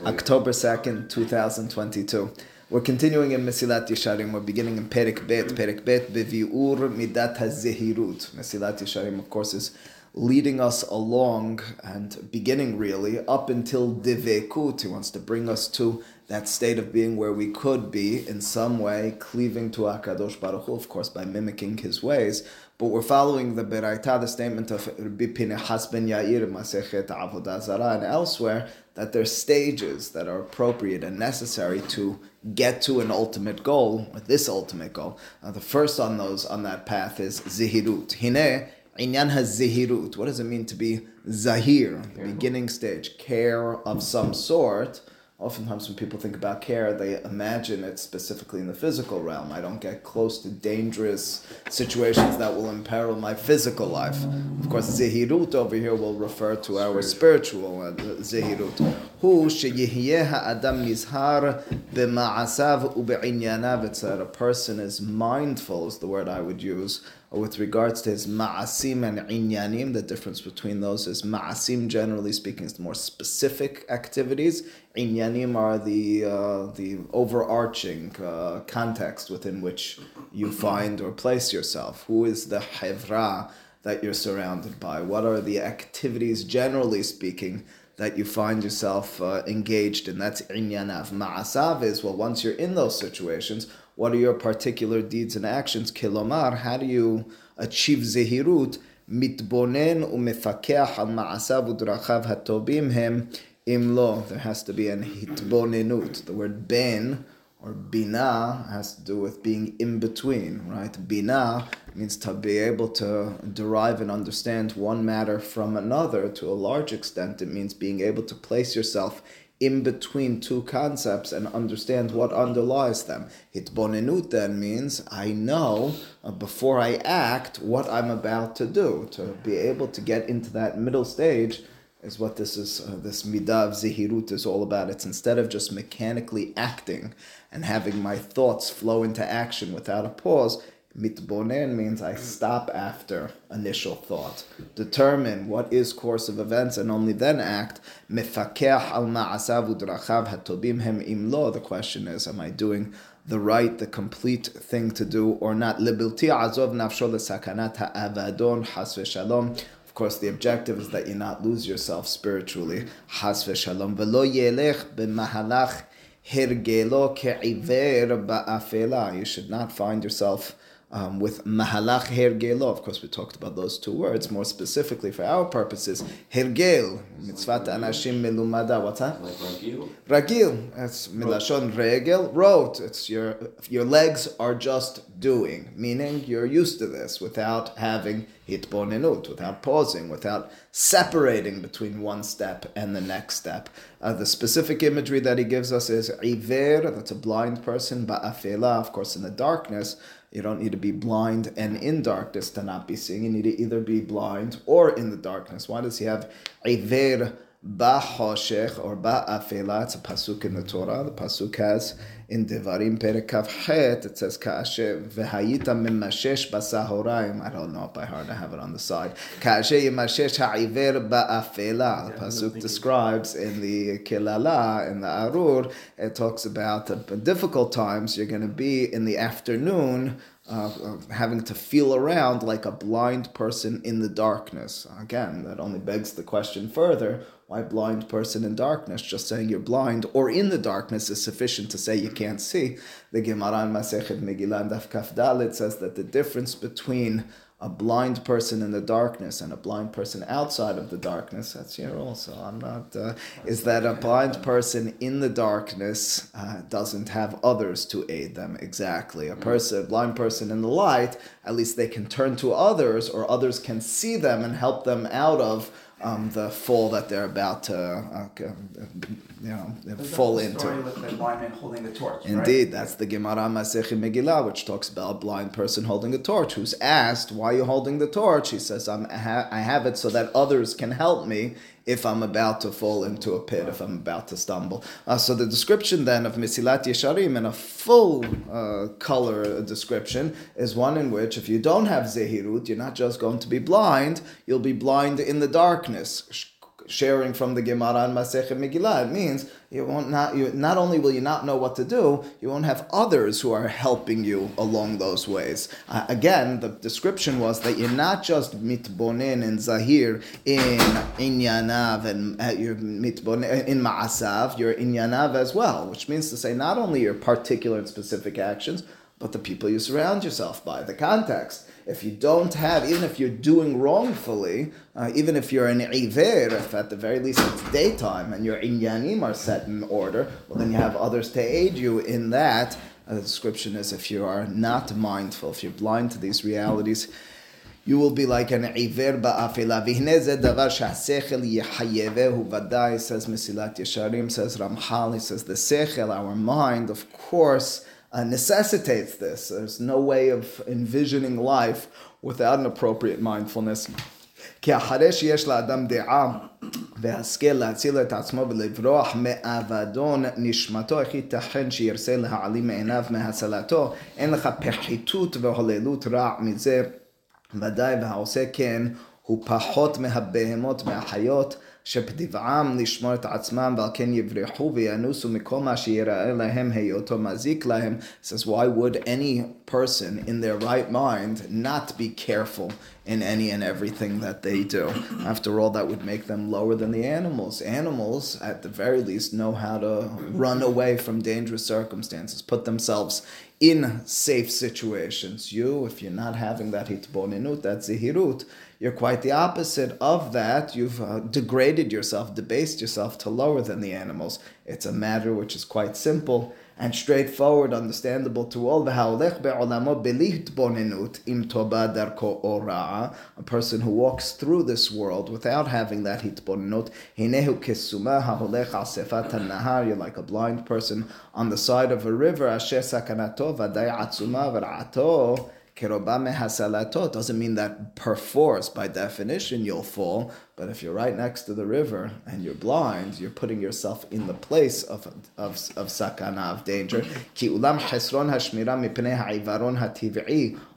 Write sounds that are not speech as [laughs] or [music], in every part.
October 2nd, 2022. We're continuing in Mesilat Yesharim. We're beginning in Perik Bet. Perik Bet Beviur Midat HaZehirut. Mesilat Yesharim, of course, is leading us along and beginning really up until Divekut. He wants to bring us to that state of being where we could be in some way cleaving to Akadosh Baruch Hu, of course, by mimicking his ways. But we're following the Beraita, the statement of Rabbi Pinehas ben Yair, Masechet Avodah Zarah, and elsewhere, that there's stages that are appropriate and necessary to get to an ultimate goal, or this ultimate goal. Uh, the first on those on that path is zihirut. Hine inyan zihirut. What does it mean to be zahir? The beginning stage, care of some sort oftentimes when people think about care, they imagine it specifically in the physical realm. I don't get close to dangerous situations that will imperil my physical life. Of course, zehirut over here will refer to our spiritual uh, zehirut. Hu adam nizhar b'ma'asav u'be'inyanav. It's that a person is mindful, is the word I would use, with regards to his ma'asim and inyanim, the difference between those is ma'asim, generally speaking, is the more specific activities. Inyanim are the uh, the overarching uh, context within which you find or place yourself. Who is the hevra that you're surrounded by? What are the activities, generally speaking, that you find yourself uh, engaged in? That's inyanav. Ma'asav is, well, once you're in those situations, what are your particular deeds and actions? Kilomar, how do you achieve zehirut? מתבונן ומפקח על מעשיו ודרכיו הטובים הם אם לא, there has to be an hitbonenut. The word ben or bina has to do with being in between, right? Bina means to be able to derive and understand one matter from another to a large extent. It means being able to place yourself in between two concepts and understand what underlies them. Hitbonenut then means I know uh, before I act what I'm about to do. To be able to get into that middle stage is what this is. Uh, this midav zihirut is all about. It's instead of just mechanically acting and having my thoughts flow into action without a pause. Mitbonen means I stop after initial thought, determine what is course of events, and only then act. Udrachav hatobim hem imlo. The question is, am I doing the right, the complete thing to do, or not? Azov. Of course, the objective is that you not lose yourself spiritually. V'lo yelech b'mahalach hirgelo ke'iver ba'afela. You should not find yourself um, with mahalach hergelo. Of course, we talked about those two words more specifically for our purposes. Hergel, mitzvat anashim melumada. What's that? Like ragil. Ragil. That's milashon regel. Wrote. It's your your legs are just doing, meaning you're used to this without having hitbonenut, without pausing, without separating between one step and the next step. Uh, the specific imagery that he gives us is iver, that's a blind person, ba'afela, of course, in the darkness. You don't need to be blind and in darkness to not be seeing. You need to either be blind or in the darkness. Why does he have iver ba'choshech or ba'afela? It's a pasuk in the Torah. The pasuk has in Devarim Perek Kaf Het, it says Ka'asher v'hayita mimashesh basahoraim. I don't know it by heart. I have it on the side. Ka'asher yimashesh ha'iver ba'afela. The pasuk describes in the Kilala in the Arur. It talks about the difficult times. You're going to be in the afternoon. Uh, having to feel around like a blind person in the darkness. Again, that only begs the question further why blind person in darkness? Just saying you're blind or in the darkness is sufficient to say you can't see. The Gemara in Masechet Megillah Daf Kaf says that the difference between a blind person in the darkness and a blind person outside of the darkness, that's here also, I'm not, uh, is that a blind person in the darkness uh, doesn't have others to aid them exactly. A person, a blind person in the light, at least they can turn to others or others can see them and help them out of um, the fall that they're about to, uh, you know, fall into. The blind man holding the torch. Indeed, right? that's the Gemara Masechet Megillah, which talks about a blind person holding a torch. Who's asked, "Why are you holding the torch?" He says, I'm, I have it so that others can help me if I'm about to fall into a pit, if I'm about to stumble. Uh, so the description then of Mesilat Yesharim in a full uh, color description is one in which if you don't have Zehirut, you're not just going to be blind, you'll be blind in the darkness. Sharing from the Gemara and Masechet Megillah. It means you won't not you not only will you not know what to do, you won't have others who are helping you along those ways. Uh, again, the description was that you're not just mitbonin and zahir in inyanav and uh, you're mitbonin in ma'asav, you're inyanav as well, which means to say not only your particular and specific actions, but the people you surround yourself by, the context if you don't have, even if you're doing wrongfully, uh, even if you're an iver, if at the very least it's daytime and your inyanim are set in order, well then you have others to aid you in that. Uh, the description is if you are not mindful, if you're blind to these realities, you will be like an עיוור באפלה. והנה זה דבר שהשכל יחייבהו ודאי, says Mesilat Yesharim, says Ramchal, he says the sechel, our mind, of course, uh, necessitates this. There's no way of envisioning life without an appropriate mindfulness. כי אחרי שיש לאדם דעה והשכל להציל את עצמו ולברוח מאבדון נשמתו, איך ייתכן שירצה להעלים מעיניו מהצלתו? אין לך פחיתות והוללות רע מזה. ודאי והעושה כן הוא פחות מהבהמות מהחיות. שפטבעם לשמור את עצמם ועל כן יברחו וינוסו מכל מה שיראה להם היותו מזיק להם. says why would any person in their right mind not be careful in any and everything that they do? After all, that would make them lower than the animals. Animals, at the very least, know how to run away from dangerous circumstances, put themselves in safe situations. You, if you're not having that hitbonenut, that zihirut, you're quite the opposite of that. You've uh, degraded yourself, debased yourself to lower than the animals. It's a matter which is quite simple and straightforward, understandable to all. A person who walks through this world without having that hitbonenut, you're like a blind person on the side of a river. Kerobame hasalato doesn't mean that perforce, by definition, you'll fall. But if you're right next to the river and you're blind, you're putting yourself in the place of, of, of sakana, of danger. Kiulam hashmira mipnei ha'ivaron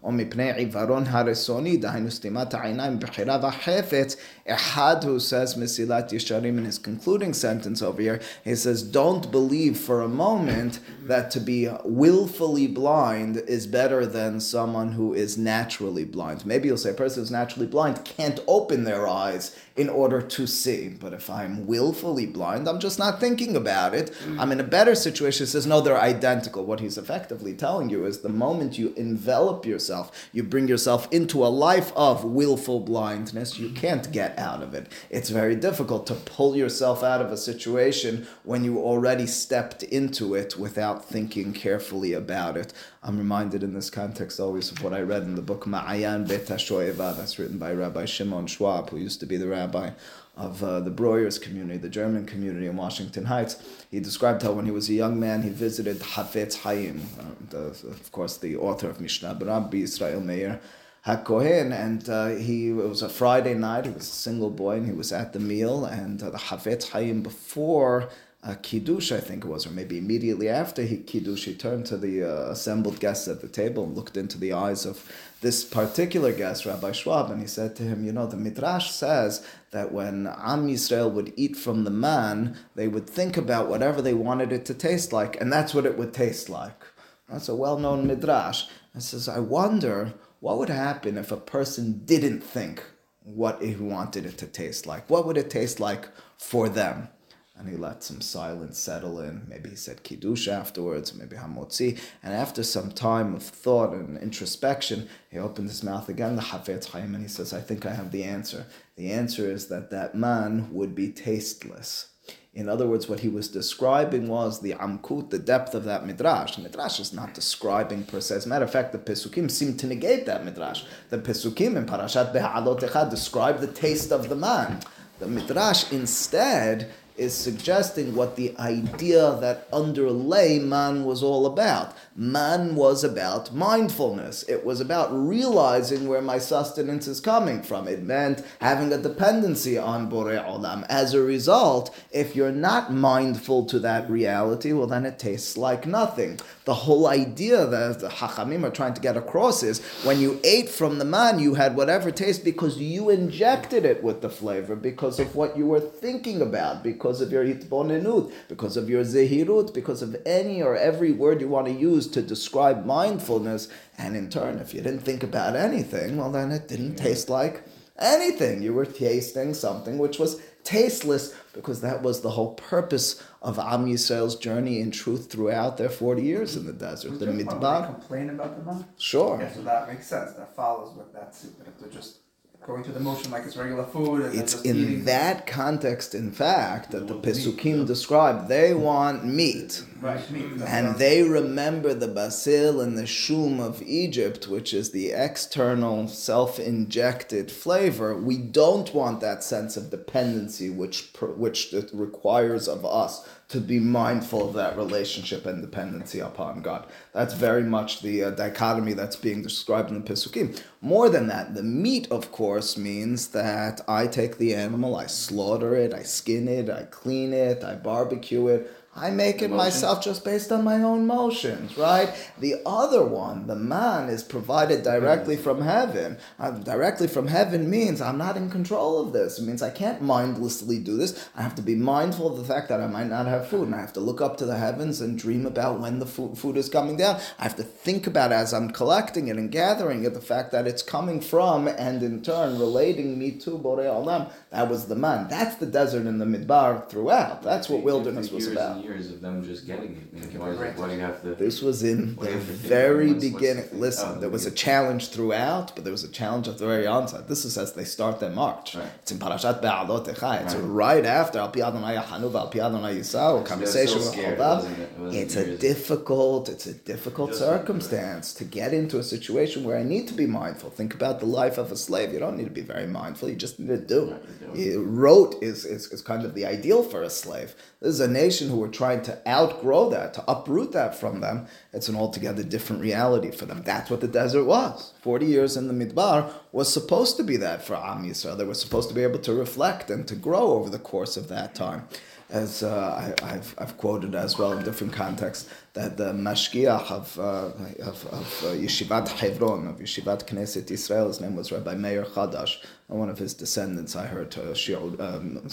או מפני עיוורון הרצוני, דהיינו סתימת העיניים, בחירה וחפץ, אחד who says מסילת ישרים in his concluding sentence over here, he says, don't believe for a moment that to be willfully blind is better than someone who is naturally blind. Maybe you'll say a person who's naturally blind can't open their eyes in order to see. But if I'm willfully blind, I'm just not thinking about it. I'm in a better situation. He says, no, they're identical. What he's effectively telling you is the moment you envelop yourself, you bring yourself into a life of willful blindness, you can't get out of it. It's very difficult to pull yourself out of a situation when you already stepped into it without thinking carefully about it. I'm reminded in this context always of what I read in the book Ma'ayan Bet HaShoeva, that's written by Rabbi Shimon Schwab, who used to be the rabbi of uh, the Breuers community, the German community in Washington Heights. He described how when he was a young man, he visited Hafetz Haim, uh, the, of course, the author of Mishnah Rabbi Israel Meir HaKohen, and uh, he it was a Friday night. He was a single boy, and he was at the meal, and uh, the Hafetz Haim before uh, Kiddush, I think it was, or maybe immediately after he, Kiddush, he turned to the uh, assembled guests at the table and looked into the eyes of this particular guest, Rabbi Schwab, and he said to him, You know, the Midrash says that when Am Yisrael would eat from the man, they would think about whatever they wanted it to taste like, and that's what it would taste like. That's a well known Midrash. I says, I wonder what would happen if a person didn't think what he wanted it to taste like? What would it taste like for them? And he let some silence settle in. Maybe he said kiddush afterwards, maybe hamotzi. And after some time of thought and introspection, he opened his mouth again, the Hafetz Chaim, and he says, I think I have the answer. The answer is that that man would be tasteless. In other words, what he was describing was the amkut, the depth of that midrash. Midrash is not describing per se. As a matter of fact, the pesukim seem to negate that midrash. The pesukim in Parashat Beha'alot describe the taste of the man. The midrash instead is suggesting what the idea that underlay man was all about. Man was about mindfulness. It was about realizing where my sustenance is coming from. It meant having a dependency on Borei Olam. As a result, if you're not mindful to that reality, well, then it tastes like nothing. The whole idea that the Hachamim are trying to get across is when you ate from the man, you had whatever taste because you injected it with the flavor, because of what you were thinking about, because of your hitbonenut, because of your zehirut, because of any or every word you want to use to describe mindfulness. And in turn, if you didn't think about anything, well, then it didn't taste like anything. You were tasting something which was tasteless because that was the whole purpose of Am Yisrael's journey in truth throughout their 40 years in the desert. The there a point where they Midbar. complain about the man? Sure. Yeah, so that makes sense. That follows with that soup. But if they're just going through the motion like it's regular food and It's in eating that context, in fact, that the meat, Pesukim yeah. describe they want meat. right meat. And they remember the basil and the shum of Egypt, which is the external self-injected flavor. We don't want that sense of dependency, which which it requires of us to be mindful of that relationship and dependency upon God. That's very much the uh, dichotomy that's being described in the Pesukim. More than that, the meat, of course, means that I take the animal, I slaughter it, I skin it, I clean it, I barbecue it. I make it myself just based on my own motions, right? The other one, the man, is provided directly from heaven. Uh, directly from heaven means I'm not in control of this. It means I can't mindlessly do this. I have to be mindful of the fact that I might not have food, and I have to look up to the heavens and dream about when the food, food is coming down. I have to think about as I'm collecting it and gathering it, the fact that it's coming from and in turn relating me to Borei Olam. That was the man. That's the desert in the Midbar throughout. That's what wilderness was about. And years of them just getting it. I why, is- why do you have to? This was in the do you have to think? very What's- what's the beginning. Listen, Oh, there was a challenge throughout, but there was a challenge at the very onset. This is as they start their march. Right. It's in Parashat Be'alot Echai. It's Right. right after Al Pi Adonai Yachanu Al Pi Adonai Yisrael, conversation still with scared, Chodav. wasn't it? It wasn't It's a difficult, it's a difficult Just circumstance to get into a situation where I need to be mindful. Think about the life of a slave. You don't need to be very mindful. You just need to do. Right, you do. You- Rote is, is, is kind of the ideal for a slave. This is a nation who were trying to outgrow that, to uproot that from them. It's an altogether different reality for them. That's what the desert was. 40 years in the Midbar was supposed to be that for Am Yisrael. They were supposed to be able to reflect and to grow over the course of that time. As uh, I, I've, I've quoted as well in different contexts, that the mashgiach of, uh, of, of uh, Yeshivat Hebron, of Yeshivat Knesset Israel, his name was Rabbi Meir Chadash, one of his descendants I heard uh, um, uh,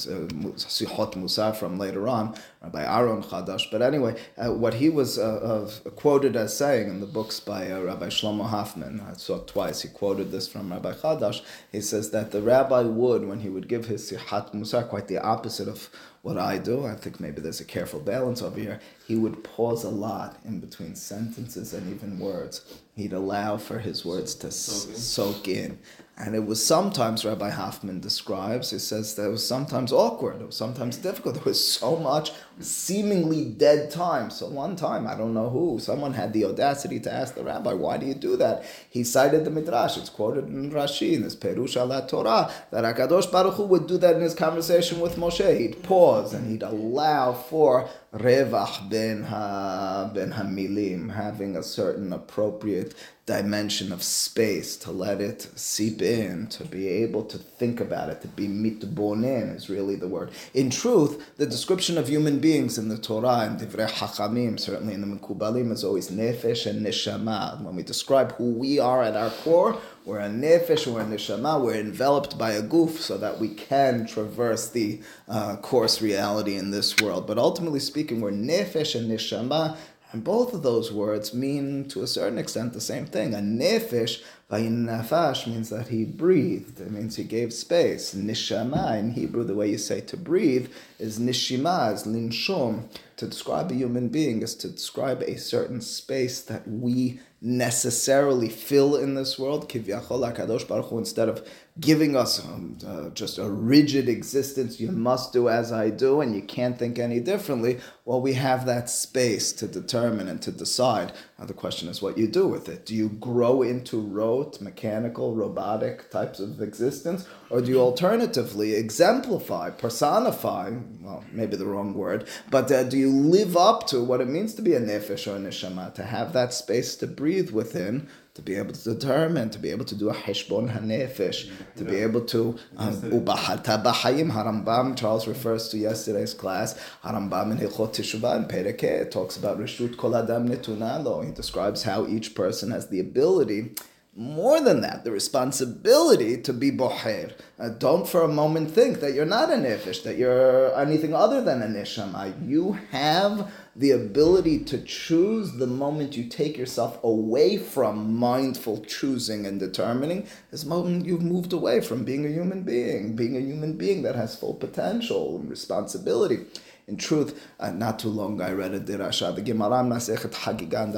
Sichot Musar from later on, by Aaron Chadash. But anyway, uh, what he was uh, quoted as saying in the books by uh, Rabbi Shlomo Hoffman, I saw twice, he quoted this from Rabbi Chadash, he says that the rabbi would, when he would give his Sihat Musar, quite the opposite of what I do, I think maybe there's a careful balance over here, he would pause a lot in between sentences and even words. He'd allow for his words to Soak in. soak in. And it was sometimes, Rabbi Hoffman describes, he says that it was sometimes awkward, it was sometimes difficult. [laughs] There was so much seemingly dead time. So one time, I don't know who, someone had the audacity to ask the rabbi, why do you do that? He cited the Midrash, it's quoted in Rashi, in his Perush ala Torah, that HaKadosh Baruch Hu would do that in his conversation with Moshe. He'd pause and he'd allow for revach ben, ha, ben hamilim, having a certain appropriate dimension of space to let it seep in, to be able to think about it, to be mitbonin is really the word. In truth, the description of human beings in the Torah and Divrei Hachamim, certainly in the Mekubalim, is always nefesh and neshama. When we describe who we are at our core, we're a nefesh, we're a neshama, we're enveloped by a goof so that we can traverse the uh, coarse reality in this world. But ultimately speaking, we're nefesh and neshama, and both of those words mean, to a certain extent, the same thing. A nefesh, vayin nafash, means that he breathed. It means he gave space. Nishama, in Hebrew, the way you say to breathe, is nishima, is linshom. To describe a human being is to describe a certain space that we necessarily fill in this world. Kivyachol HaKadosh Baruch Hu, instead of giving us um, uh, just a rigid existence, you must do as I do, and you can't think any differently. Well, we have that space to determine and to decide. Now, the question is what you do with it. Do you grow into rote, mechanical, robotic types of existence, or do you alternatively exemplify, personify, well, maybe the wrong word, but uh, do you live up to what it means to be a nefesh or a neshama, to have that space to breathe within, to be able to determine, to be able to do a heshbon hanefesh, to be able to um, ubahalta b'hayim. Harambam Charles refers to yesterday's class. Harambam in Hilchot Teshuvah and Pereke talks about reshut kol adam netunalo. He describes how each person has the ability more than that, the responsibility to be boher. Uh, don't for a moment think that you're not a nefesh, that you're anything other than a neshama. You have the ability to choose the moment you take yourself away from mindful choosing and determining is the moment you've moved away from being a human being, being a human being that has full potential and responsibility. In truth, uh, not too long I read a dirasha. The Gemara Masechet Hagigah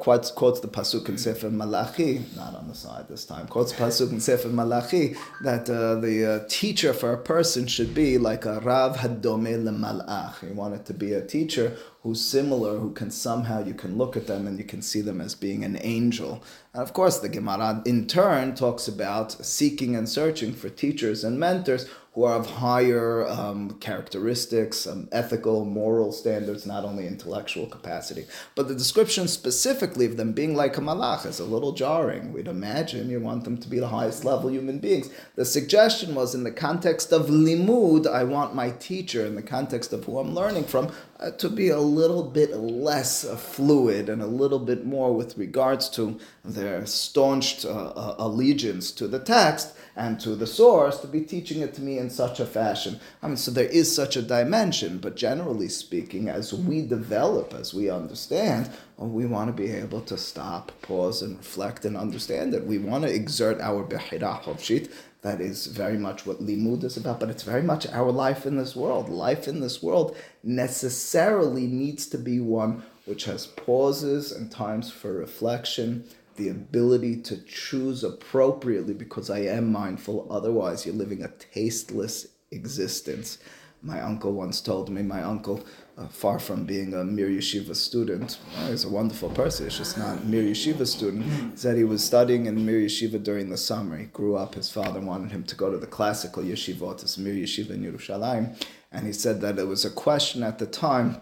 quotes, quotes the pasuk in Sefer Malachi, not on the side this time. Quotes pasuk in Sefer Malachi that uh, the uh, teacher for a person should be like a Rav Hadome Malach. He wanted to be a teacher who's similar, who can somehow you can look at them and you can see them as being an angel. And of course, the Gemara in turn talks about seeking and searching for teachers and mentors who are of higher um, characteristics, um, ethical, moral standards, not only intellectual capacity. But the description specifically of them being like a malach is a little jarring. We'd imagine you want them to be the highest level human beings. The suggestion was in the context of limud, I want my teacher, in the context of who I'm learning from, uh, to be a little bit less fluid and a little bit more with regards to their staunch uh, uh allegiance to the text and to the source to be teaching it to me in such a fashion. I mean, so there is such a dimension, but generally speaking, as we develop, as we understand, we want to be able to stop, pause, and reflect and understand it. We want to exert our behira hofshit. That is very much what limud is about, but it's very much our life in this world. Life in this world necessarily needs to be one which has pauses and times for reflection, the ability to choose appropriately because I am mindful. Otherwise, you're living a tasteless existence. My uncle once told me, my uncle, uh, far from being a Mir Yeshiva student, well, he's a wonderful person, he's just not a Mir Yeshiva student, said he was studying in Mir Yeshiva during the summer. He grew up, his father wanted him to go to the classical yeshiva, to Mir Yeshiva in Yerushalayim, and he said that it was a question at the time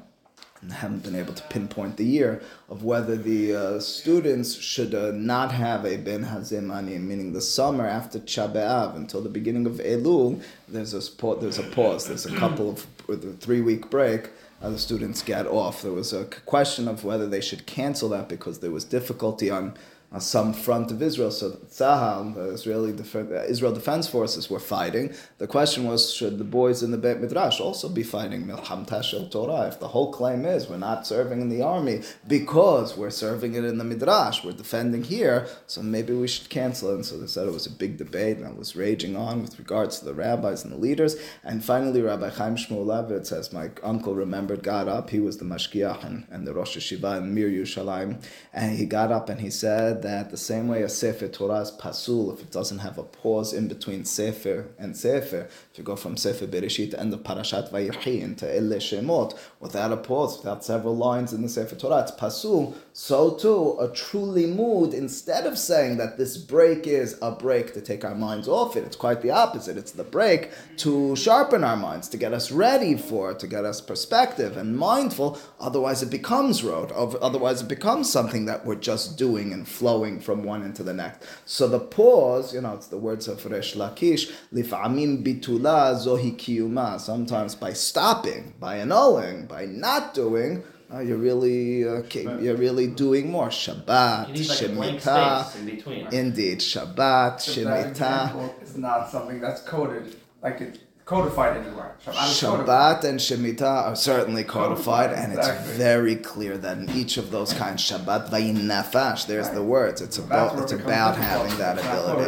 [laughs] and haven't been able to pinpoint the year of whether the uh, students should uh, not have a Ben hazemani, meaning the summer after Chabe'av until the beginning of Elul. There's a there's a pause. There's a couple of a three week break. Uh, the students get off. There was a question of whether they should cancel that because there was difficulty on on some front of Israel. So Tzahal, the Israeli Def- uh, Israel Defense Forces, were fighting. The question was, should the boys in the Beit Midrash also be fighting Milcham Tashel Torah? If the whole claim is we're not serving in the army because we're serving it in the Midrash, we're defending here, so maybe we should cancel it. And so they said it was a big debate and it was raging on with regards to the rabbis and the leaders. And finally, Rabbi Chaim Shmulevitz, says my uncle remembered, got up. He was the Mashgiach and, and the Rosh Hayeshiva in Mir Yerushalayim. And he got up and he said, that the same way a Sefer Torah is pasul, if it doesn't have a pause in between Sefer and Sefer, if you go from Sefer Bereshit end of Parashat Vayichi into Ele Shemot, without a pause, without several lines in the Sefer Torah, it's pasul, so too, a truly mood, instead of saying that this break is a break to take our minds off it, it's quite the opposite. It's the break to sharpen our minds, to get us ready for it, to get us perspective and mindful, otherwise it becomes road, otherwise it becomes something that we're just doing and flowing flowing from one into the next. So the pause, you know, it's the words of Resh Lakish, lif'amim bitula zohi kiyuma. Sometimes by stopping, by annulling, by not doing, uh, you're really uh, you're really doing more. Shabbat, you like Shemitah. in between. Indeed, Shabbat, Shemitah. is not something that's coded like it codified anywhere. Shabbat, Shabbat and Shemitah are certainly codified, codified and exactly. it's very clear that in each of those kinds, Shabbat vayin nafash, there's right. the words. It's about it's about having that ability.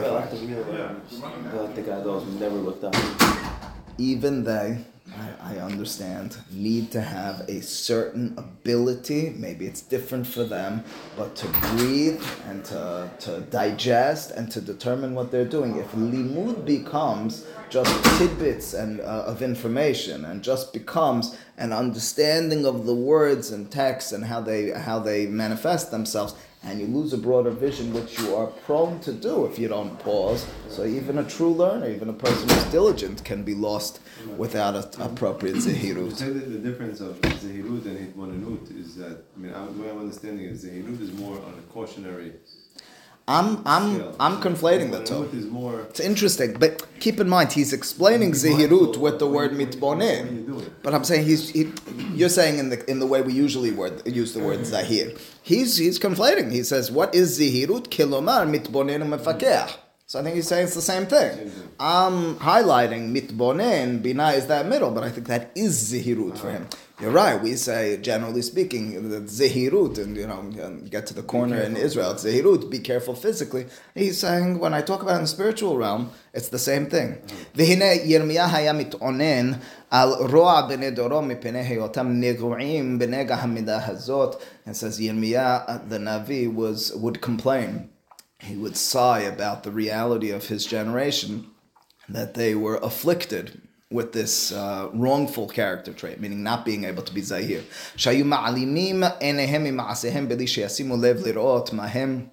Even they I, I understand, need to have a certain ability. Maybe it's different for them, but to breathe and to, to digest and to determine what they're doing. If limud becomes just tidbits and uh, of information and just becomes an understanding of the words and texts and how they how they manifest themselves and you lose a broader vision, which you are prone to do if you don't pause. So even a true learner, even a person who's diligent, can be lost without a, appropriate zehirut. The, the difference of zehirut and hitbonenut is that, I mean, the way I'm understanding it, zehirut is more on a cautionary I'm I'm scale. I'm conflating the two. More. It's interesting, but keep in mind he's explaining zehirut with the word What mitbonen. But I'm saying he's he, you're saying in the in the way we usually word, use the word mm-hmm. zahir he's he's conflating. He says, "What is zihirut kilomar mitbonen mefakeh?" So I think he's saying it's the same thing. I'm highlighting mitbonen bina is that middle, but I think that is zihirut for him. You're right. We say, generally speaking, that zehirut, and you know, get to the corner in Israel, zehirut, be careful physically. He's saying, when I talk about in the spiritual realm, it's the same thing. Mm-hmm al roa benedoro mipenehe otam negu'im benega hazot. And says Yirmiyah, uh, the Navi, was, would complain. He would sigh about the reality of his generation, that they were afflicted with this uh, wrongful character trait, meaning not being able to be zahir. Shayu ma'alimim enehem ma'asehem lev lirot mahem.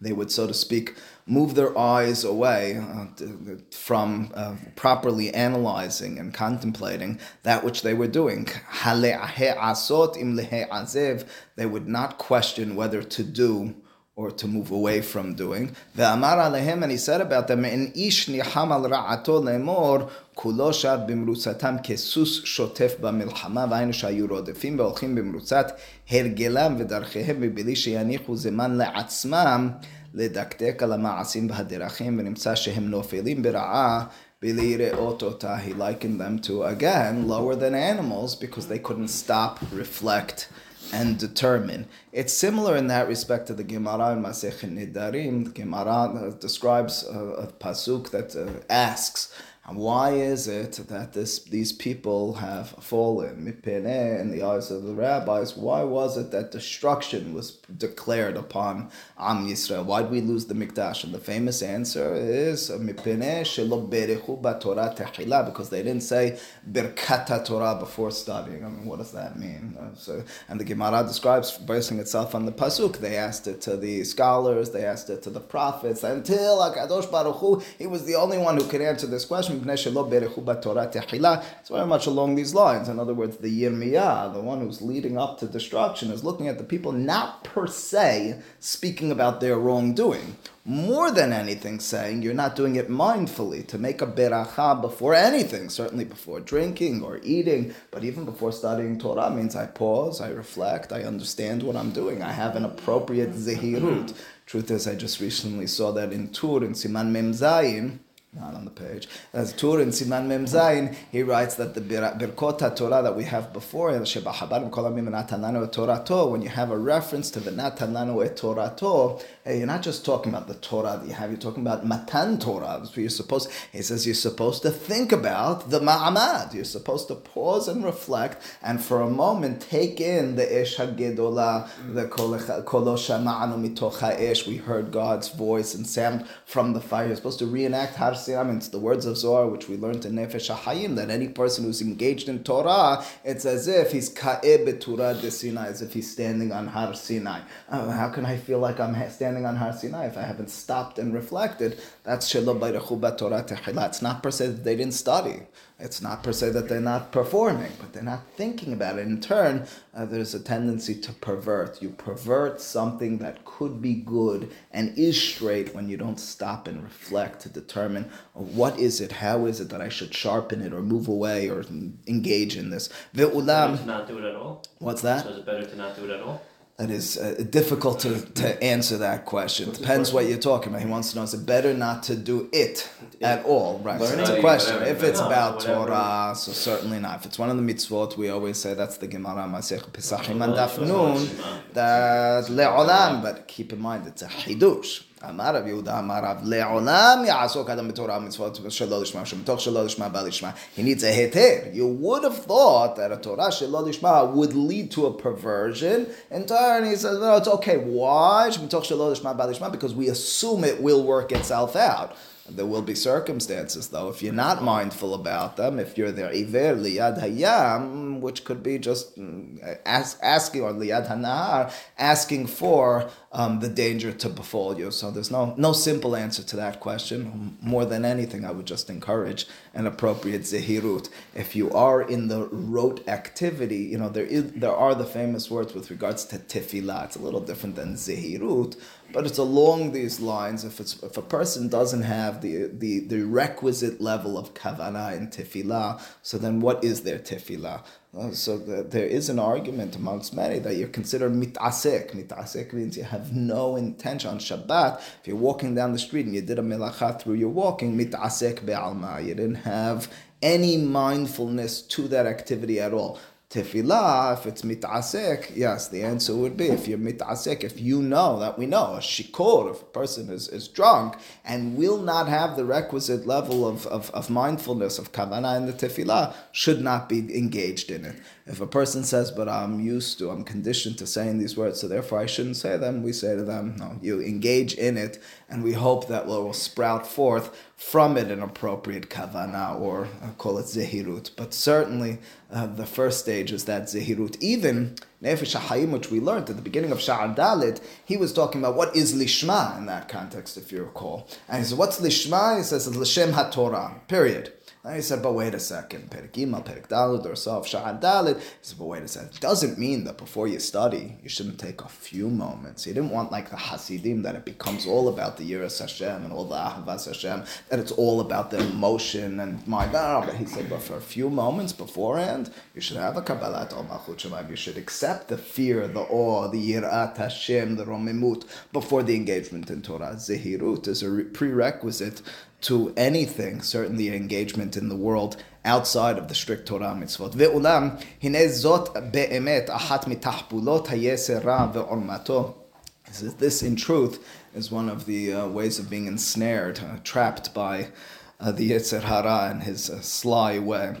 They would, so to speak, move their eyes away uh, t- t- from uh, properly analyzing and contemplating that which they were doing. "Hale'ahe im lehe'azev," They would not question whether to do or to move away from doing. ואמר עליהם, and he said about them, אין איש ניחם על רעתו לאמור, כולו שב במרוצתם כסוס שוטף במלחמה, והיינו שהיו רודפים והולכים במרוצת הרגלם ודרכיהם מבלי שיניחו זמן לעצמם לדקדק על המעשים והדרכים, ונמצא שהם נופלים ברעה. בלי לראות אותה, he likened them to, again, lower than animals because they couldn't stop, reflect, and determine. It's similar in that respect to the Gemara in Masechet Nidarim. The Gemara uh, describes a, a pasuk that uh, asks, why is it that this these people have fallen in the eyes of the rabbis? Why was it that destruction was declared upon Am Yisrael? Why did we lose the Mikdash? And the famous answer is because they didn't say birkat Torah before studying. I mean, what does that mean? Uh, so, and the Gemara describes basing itself on the pasuk. They asked it to the scholars, they asked it to the prophets until Hakadosh Baruch Hu, he was the only one who could answer this question. It's very much along these lines. In other words, the Yirmiyah, the one who's leading up to destruction, is looking at the people not per se speaking about their wrongdoing. More than anything, saying you're not doing it mindfully to make a beracha before anything, certainly before drinking or eating, but even before studying Torah means I pause, I reflect, I understand what I'm doing, I have an appropriate zehirut. Truth is, I just recently saw that in Tur in Siman Mem Zayin not on the page. As Tur in Siman Mem Zayin, he writes that the Bir- Birkot Torah that we have before, when you have a reference to the Natananu et Torato, hey, you're not just talking about the Torah that you have, you're talking about Matan Torah. What you're supposed, he says you're supposed to think about the Ma'amad. You're supposed to pause and reflect, and for a moment take in the Ish HaGedolah, the Kol Shama'anu Mitoch HaEsh. We heard God's voice and sound from the fire. You're supposed to reenact Har Sinai. It's the words of Zohar, which we learned in Nefesh HaHayim, that any person who's engaged in Torah, it's as if he's Ka'eh Beturah de Sinai, as if he's standing on Har Sinai. Uh, how can I feel like I'm ha- standing on Har Sinai if I haven't stopped and reflected? That's Shelo Bayrechu Torah Tehillah. It's not per se that they didn't study. It's not per se that they're not performing, but they're not thinking about it. In turn, uh, there's a tendency to pervert. You pervert something that could be good and is straight when you don't stop and reflect to determine uh, what is it, how is it that I should sharpen it or move away or engage in this. Better Ve'ulam, to not do it at all. what's that? So is it better to not do it at all? That is uh, difficult to, to answer that question. Depends what you're talking about. He wants to know is it better not to do it at all? Right. So it's a question. whatever. If it's No, about whatever. Torah, so certainly not. If it's one of the mitzvot, we always say that's the Gemara Masech Pesachim and Daf Nun, that le'olam. But keep in mind, it's a chidush. אמר רב יהודה, אמר רב, לעולם יעסוק אדם בתורה ומצוות שלא לשמה, שמתוך שלא לשמה בא לשמה. He needs a היתר. You would have thought that a Torah שלא לשמה would lead to a perversion. In turn, he says, no, it's okay. Why? שמתוך שלא לשמה בא לשמה, because we assume it will work itself out. There will be circumstances, though, if you're not mindful about them, if you're there, iver liyad hayam, which could be just mm, ask, asking, or liyad asking for um, the danger to befall you. So there's no, no simple answer to that question. More than anything, I would just encourage an appropriate zehirut. If you are in the rote activity, you know, there is there are the famous words with regards to tefillah. It's a little different than zehirut, but it's along these lines. If it's if a person doesn't have the the, the requisite level of kavanah in tefillah, so then what is their tefillah? Uh, so the, there is an argument amongst many that you're considered mitasek. Mitasek means you have no intention on Shabbat. If you're walking down the street and you did a melacha through your walking, mitasek be'alma. You didn't have any mindfulness to that activity at all. Tefillah, if it's mitasek, yes, the answer would be if you're mitasek, if you know that we know a shikor, if a person is, is drunk and will not have the requisite level of, of, of mindfulness of kavanah in the tefillah, should not be engaged in it. If a person says, but I'm used to, I'm conditioned to saying these words, so therefore I shouldn't say them, we say to them, no, you engage in it, and we hope that will sprout forth from it an appropriate kavana, or uh, call it zehirut. But certainly, uh, the first stage is that zehirut. Even Nefesh HaHayim, which we learned at the beginning of Sha'ar Dalit, he was talking about what is lishma in that context, if you recall. And he said, what's lishma? He says, it's l'shem HaTorah, period. And he said, but wait a second, Perik Gimel, Perik Dalit, or Sof Sha'ar Dalit. He said, but wait a second. It doesn't mean that before you study, you shouldn't take a few moments. He didn't want like the Hasidim, that it becomes all about the Yiras Hashem and all the Ahavas Hashem, that it's all about the emotion and my God. But he said, but for a few moments beforehand, you should have a Kabbalat Ol Malchut Shemaim. You should accept the fear, the awe, the Yirat Hashem, the Romimut, before the engagement in Torah. Zehirut is a prerequisite to anything, certainly engagement in the world outside of the strict Torah mitzvot. Ve'ulam, hine zot be'emet ahat mitahpulot hayesera ve'ormato. This, in truth, is one of the uh, ways of being ensnared, uh, trapped by uh, the Yetzer Hara in his uh, sly way.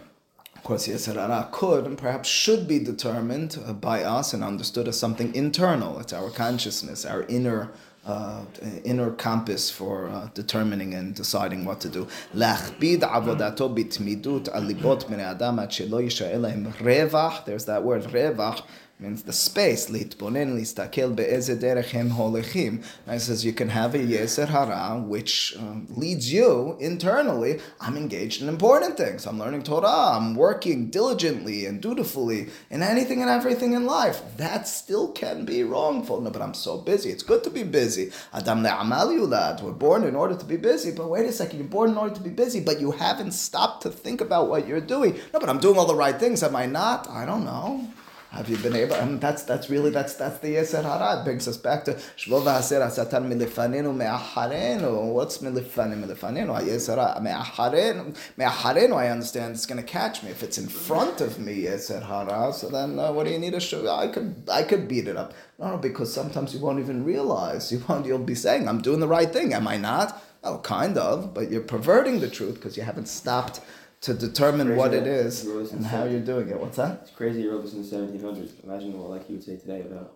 Of course, Yetzer Hara could and perhaps should be determined uh, by us and understood as something internal. It's our consciousness, our inner uh, inner compass for uh, determining and deciding what to do. להכביד עבודתו בתמידות על ליבות בני אדם עד שלא יישאר להם רווח, there's that word רווח, means the space, להתבונן, להסתכל באיזה דרך הם הולכים. And it says you can have a yeser hara, which um, leads you internally, I'm engaged in important things. I'm learning Torah, I'm working diligently and dutifully in anything and everything in life. That still can be wrongful. No, but I'm so busy. It's good to be busy. Adam le'amal yulad. We're born in order to be busy. But wait a second, you're born in order to be busy, but you haven't stopped to think about what you're doing. No, but I'm doing all the right things. Am I not? I don't know. Have you been able? And that's that's really that's that's the Yeser Hara. It brings us back to Shvo v'haser asatan milifanenu me'acharenu. What's milifanenu milifanenu? Yeser me'acharenu me'acharenu. I understand it's going to catch me if it's in front of me. Yeser Hara. So then, uh, what do you need to show? I could I could beat it up. No, no, because sometimes you won't even realize. You won't. You'll be saying, "I'm doing the right thing." Am I not? Oh, kind of, but you're perverting the truth because you haven't stopped to determine what it is and how you're doing it. What's that? It's crazy you wrote this in the 1700s. Imagine what like you would say today about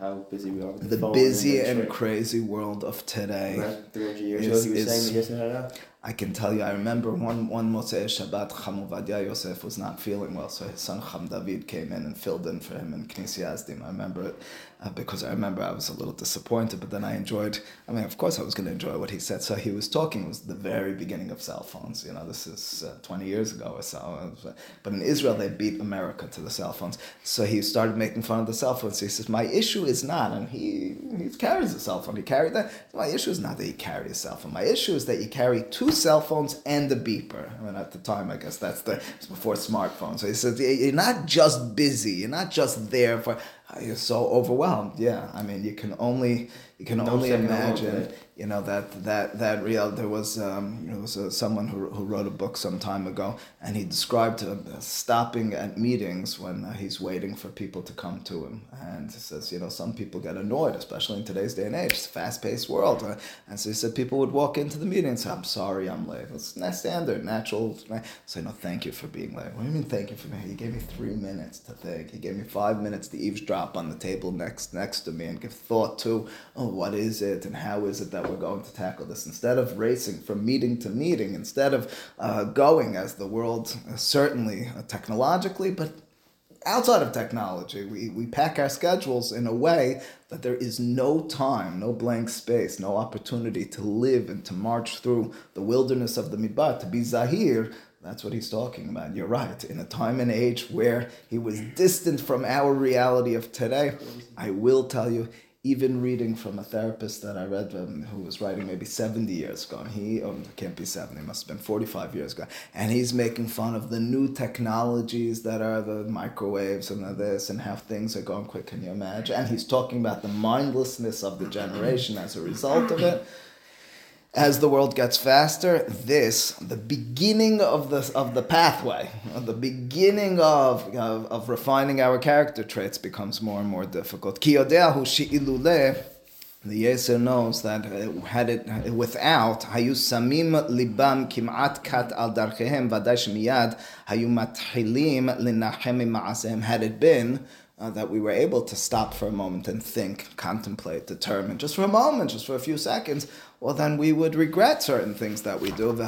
how busy we are with the, the busy and, and crazy world of today. Imagine 300 years is- ago, he was is- saying no. I can tell you, I remember one, one Motzei Shabbat, Cham Ovadia Yosef was not feeling well, so his son Cham David came in and filled in for him in Knesset Yazdim. I remember it uh, because I remember I was a little disappointed, but then I enjoyed, I mean, of course I was going to enjoy what he said. So he was talking, it was the very beginning of cell phones, you know, this is uh, 20 years ago or so. But in Israel, they beat America to the cell phones. So he started making fun of the cell phones. He says, My issue is not, and he, he carries a cell phone, he carried that. My issue is not that he carry a cell phone. My issue is that you carry two cell phones and a beeper. I mean, at the time, I guess that's the, before smartphones. So he says, You're not just busy, you're not just there for, you're so overwhelmed. Yeah, I mean, you can only, you can No only imagine? You know that that that real there was um, there was uh someone who, who wrote a book some time ago and he described uh, stopping at meetings when uh, he's waiting for people to come to him. And he says you know some people get annoyed especially in today's day and age. It's a fast-paced world uh, and so he said people would walk into the meeting and say i'm sorry i'm late. It's not standard natural say no thank you for being late. What do you mean thank you for me he gave me three minutes to think. He gave me five minutes to eavesdrop on the table next next to me and give thought to, oh, what is it and how is it that we're going to tackle this? Instead of racing from meeting to meeting, instead of uh, going as the world uh, certainly uh, technologically, but outside of technology, we, we pack our schedules in a way that there is no time, no blank space, no opportunity to live and to march through the wilderness of the Midbar, to be Zahir. That's what he's talking about. You're right. In a time and age where he was distant from our reality of today, I will tell you, even reading from a therapist that I read um, who was writing maybe 70 years ago. He oh, can't be 70, must have been 45 years ago. And he's making fun of the new technologies that are the microwaves and the this and how things are going quick. Can you imagine? And he's talking about the mindlessness of the generation as a result of it as the world gets faster, this, the beginning of the, of the pathway, the beginning of, of, of refining our character traits becomes more and more difficult. the Yeser knows that uh, had it uh, without, hayu samim libam kimat kat al darchehem vaday shmiyad hayu matchilim linachem. Had it been uh, that we were able to stop for a moment and think, contemplate, determine, just for a moment, just for a few seconds, well, then we would regret certain things that we do. And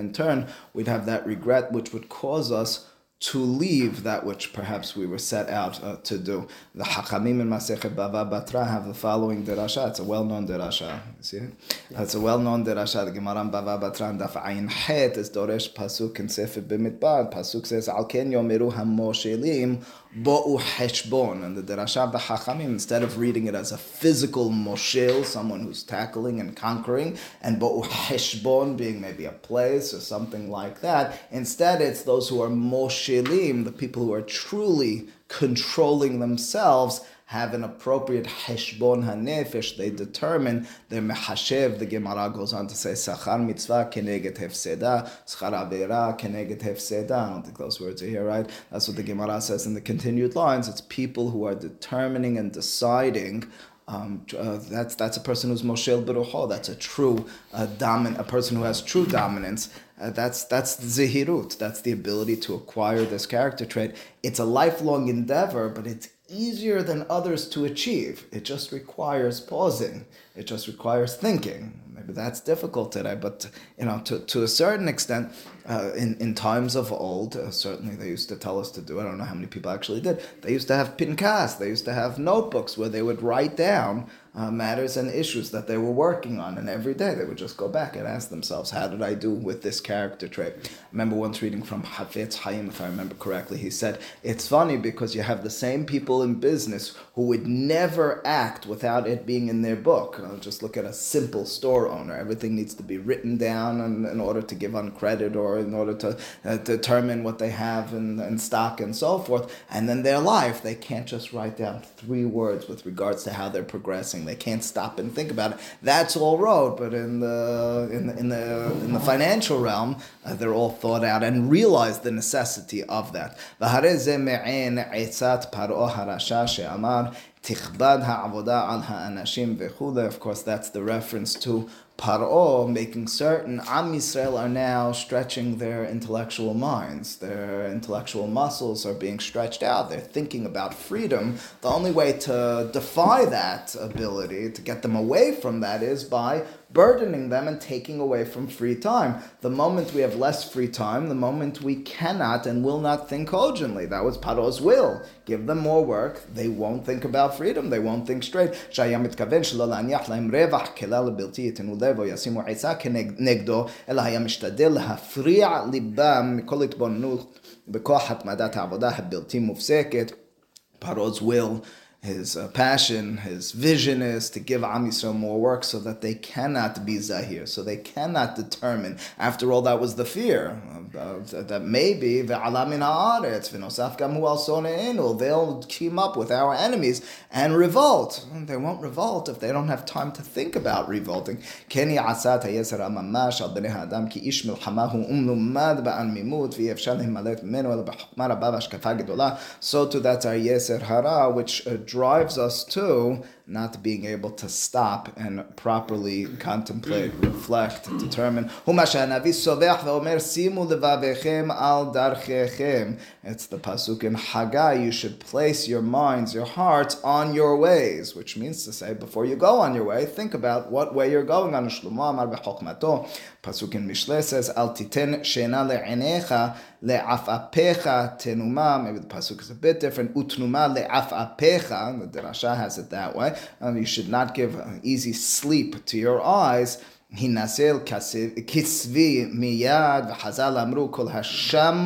in turn, we'd have that regret which would cause us to leave that which perhaps we were set out uh, to do. The Hakamim in Masechet Bava Batra have the following derasha. It's a well-known derasha. See it? It's a well-known derasha. The Gemara in Bava Batra and Daf Ayin Het is Doresh Pasuk in Sefer B'Midbar. Pasuk says, Al ken yomeru hamoshelim bo'u heshbon. And the derasha of the Hachamim, instead of reading it as a physical moshel, someone who's tackling and conquering, and bo'u heshbon being maybe a place or something like that, instead it's those who are moshel The people who are truly controlling themselves, have an appropriate heshbon hanefesh. They determine their mehashev. The Gemara goes on to say sachar mitzvah keneget hefseda, schar avera keneget hefseda. I don't think those words are here, right? That's what the Gemara says in the continued lines. It's people who are determining and deciding um, uh, that's that's a person who's moshel berucho. That's a true uh, dominant, a person who has true dominance. Uh, that's that's zehirut. That's the ability to acquire this character trait. It's a lifelong endeavor, but it's easier than others to achieve. It just requires pausing. It just requires thinking. Maybe that's difficult today, but you know, to, to a certain extent, uh, in in times of old, uh, certainly they used to tell us to do. I don't know how many people actually did. They used to have pinkas. They used to have notebooks where they would write down uh, matters and issues that they were working on. And every day they would just go back and ask themselves, how did I do with this character trait? I remember once reading from Hafetz Haim, if I remember correctly, he said, it's funny because you have the same people in business who would never act without it being in their book. Uh, just look at a simple store owner. Everything needs to be written down in, in order to give on credit or in order to uh, determine what they have in, in stock and so forth. And then their life, they can't just write down three words with regards to how they're progressing they can't stop and think about it. That's all road, but in the in the in the, in the financial realm, uh, they're all thought out and realize the necessity of that. Of course, that's the reference to Paro, making certain Am Yisrael are now stretching their intellectual minds. Their intellectual muscles are being stretched out. They're thinking about freedom. The only way to defy that ability, to get them away from that, is by burdening them and taking away from free time. The moment we have less free time, the moment we cannot and will not think cogently. That was Paro's will. Give them more work, they won't think about freedom, they won't think straight. Paro's will his uh, passion, his vision is to give Am Yisrael more work so that they cannot be Zahir, so they cannot determine. After all, that was the fear uh, that maybe they'll team up with our enemies and revolt. They won't revolt if they don't have time to think about revolting. So to that's our Yeser Hara, which uh, drives us to not being able to stop and properly contemplate, reflect, determine. It's the pasuk in Haggai. You should place your minds, your hearts on your ways, which means to say, before you go on your way, think about what way you're going on. Pasuk in Mishle says, "Al titen shena le'enecha le'afapecha tenuma." Maybe the pasuk is a bit different. Utnuma le'afapecha. The derasha has it that way Um, you should not give uh, easy sleep to your eyes. הינשא כצבי מיד, וחז"ל אמרו כל השם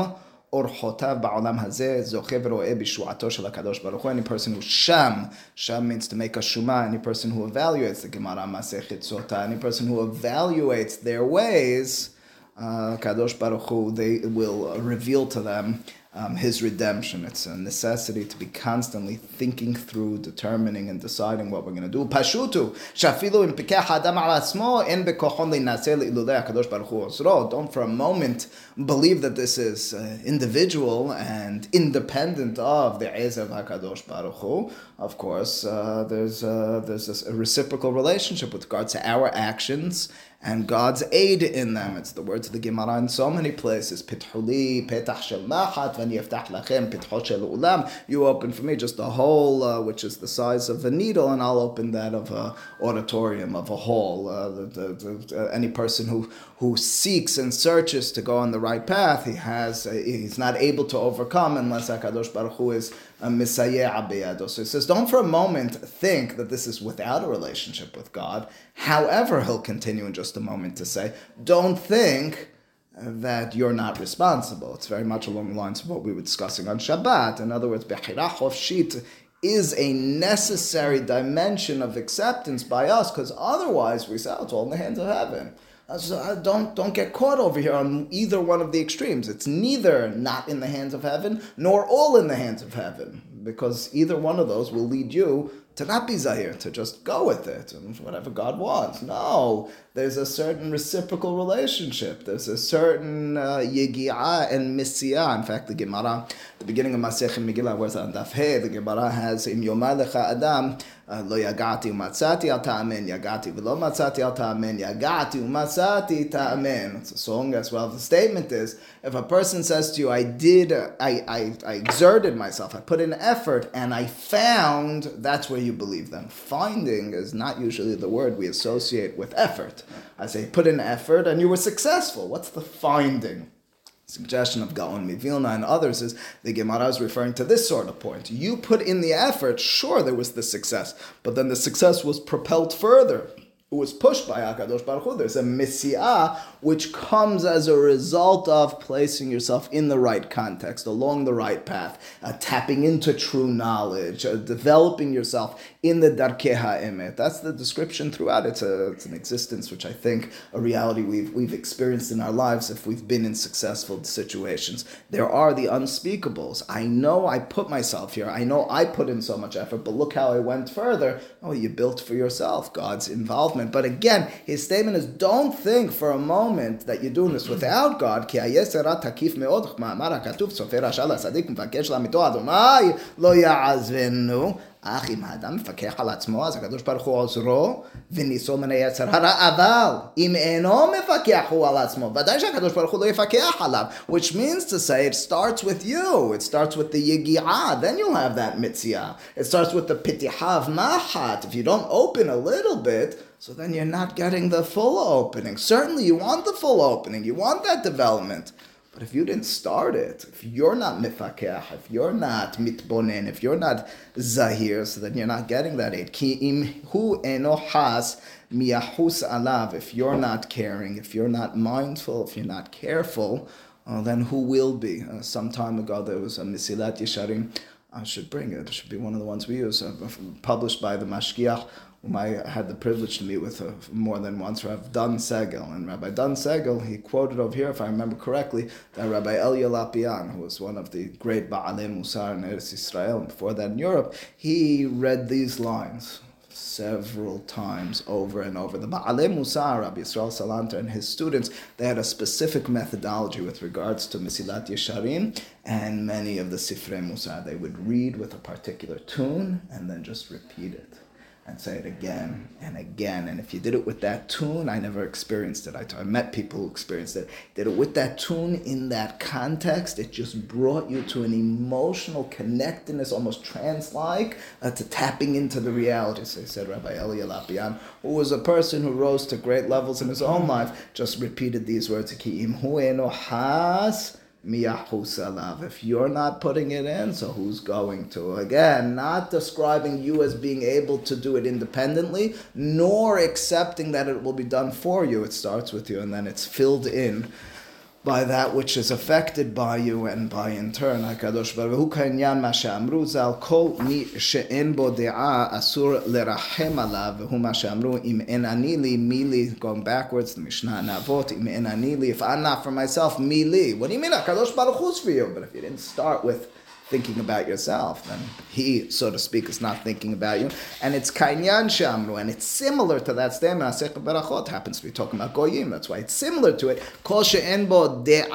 אורחותיו בעולם הזה, זוכה ורואה בישועתו של הקדוש ברוך הוא. Any person who שם, שם means to make a shuma, any person who evaluates the Gemara Masechet Sota, any person who evaluates their ways, uh, Kadosh Baruch Hu, they will reveal to them um, his redemption. It's a necessity to be constantly thinking through, determining, and deciding what we're going to do. Pashutu, shafilu im pikeh adam al asmo en bekochon linaseh le'ilulei HaKadosh Baruch Hu osro. Don't for a moment believe that this is uh, individual and independent of the Ezev HaKadosh Baruch Hu. Of course, uh, there's, uh, there's a reciprocal relationship with regards to our actions and God's aid in them. It's the words of the Gemara in so many places. Pithuli, petach shel machat, pithot shel ulam. You open for me just a hole uh, which is the size of a needle, and I'll open that of a auditorium, of a hall. Uh, the, the, the, any person who, who seeks and searches to go on the right path, he has, uh, he's not able to overcome unless HaKadosh Baruch Hu is a. So he says, don't for a moment think that this is without a relationship with God. However, he'll continue in just a moment to say, don't think that you're not responsible. It's very much along the lines of what we were discussing on Shabbat. In other words, shit is a necessary dimension of acceptance by us, because otherwise we say, oh, it's all in the hands of heaven. So don't don't get caught over here on either one of the extremes. It's neither not in the hands of heaven nor all in the hands of heaven, because either one of those will lead you to not be zahir, to just go with it and whatever God wants. No, there's a certain reciprocal relationship. There's a certain uh, and misiyah. In fact, the Gemara, the beginning of Masechet Megillah, where's on Daf Hey, the Gemara has im yomar lecha adam לא יגעתי ומצאתי אל תאמן, יגעתי ולא מצאתי אל תאמן, יגעתי ומצאתי תאמן. It's a song as well. The statement is, if a person says to you, I did, I, I, I exerted myself, I put in effort, and I found, that's where you believe them. Finding is not usually the word we associate with effort. I say, put in effort and you were successful. What's the finding? Suggestion of Gaon Mivilna and others is the Gemara is referring to this sort of point. You put in the effort, sure, there was the success, but then the success was propelled further. It was pushed by Hakadosh Baruch Hu. There's a misiah which comes as a result of placing yourself in the right context, along the right path, uh, tapping into true knowledge, uh, developing yourself in the darkei emet. That's the description throughout. It's, a, it's an existence which I think a reality we've, we've experienced in our lives if we've been in successful situations. There are the unspeakables. I know I put myself here. I know I put in so much effort, but look how I went further. Oh, you built for yourself God's involvement. But again, his statement is don't think for a moment that you're doing this without God. כי היסר תקיף מאוד, מאמר הכתוב, סופר רשע לצדיק, מבקש לעמיתו, אדוני לא יעזבנו. אך אם האדם מפקח על עצמו, אז הקדוש ברוך הוא עוזרו וניסו מן היצר הרע, אבל אם אינו מפקח הוא על עצמו, ודאי שהקדוש ברוך הוא לא יפקח עליו, which means to say it starts with you, it starts with the יגיעה, then you'll have that mitzvah. It starts with the pitiha of mahat, if you don't open a little bit, so then you're not getting the full opening. Certainly you want the full opening, you want that development. But if you didn't start it, if you're not mifakeh, if you're not mitbonen, if you're not zahir, so then you're not getting that aid. Ki im hu eno has miyahus alav. If you're not caring, if you're not mindful, if you're not careful, uh, then who will be? Uh, some time ago there was a Mesilat Yesharim. I should bring it. It should be one of the ones we use, uh, published by the Mashgiach whom I had the privilege to meet with more than once, Rav Dan Segal. And Rabbi Dan Segal, he quoted over here, if I remember correctly, that Rabbi Elia Lopian, who was one of the great Ba'alei Musar in Eretz Israel, and before that in Europe, he read these lines several times over and over. The Ba'alei Musar, Rabbi Yisrael Salanter, and his students, they had a specific methodology with regards to Mesilat Yesharim and many of the Sifrei Musar. They would read with a particular tune and then just repeat it and say it again and again. And if you did it with that tune, I never experienced it. I, I met people who experienced it. Did it with that tune in that context, it just brought you to an emotional connectedness, almost trance-like, uh, to tapping into the reality. So said Rabbi Eli Lopian, who was a person who rose to great levels in his own life, just repeated these words, Ki im hu has. If you're not putting it in, so who's going to? Again, not describing you as being able to do it independently, nor accepting that it will be done for you. It starts with you and then it's filled in by that which is affected by you and by in turn Hakadosh Baruch Hu. Kainyan ma she'amru zal kol mi she'en bo de'a asur lerachem alav v'hu ma she'amru im en anili mili going backwards the Mishnah Navot im en anili if I'm not for myself mili what do you mean Hakadosh Baruch Hu's for you? But if you didn't start with thinking about yourself, then he, so to speak, is not thinking about you. And it's kainyan shamru, and it's similar to that statement. Asech berachot happens to be talking about goyim. That's why it's similar to it. Kol she'en bo de'ah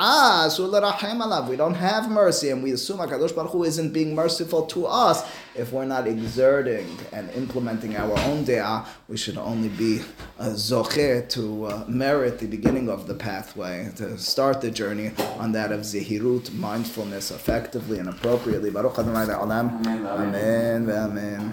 asur l'rachem alav. We don't have mercy, and we assume Hakadosh Baruch Hu isn't being merciful to us if we're not exerting and implementing our own de'ah. We should only be uh, zoche to uh, merit the beginning of the pathway to start the journey on that of zehirut, mindfulness, effectively and appropriately. Baruch Adonai Le'olam. Amen. Amen.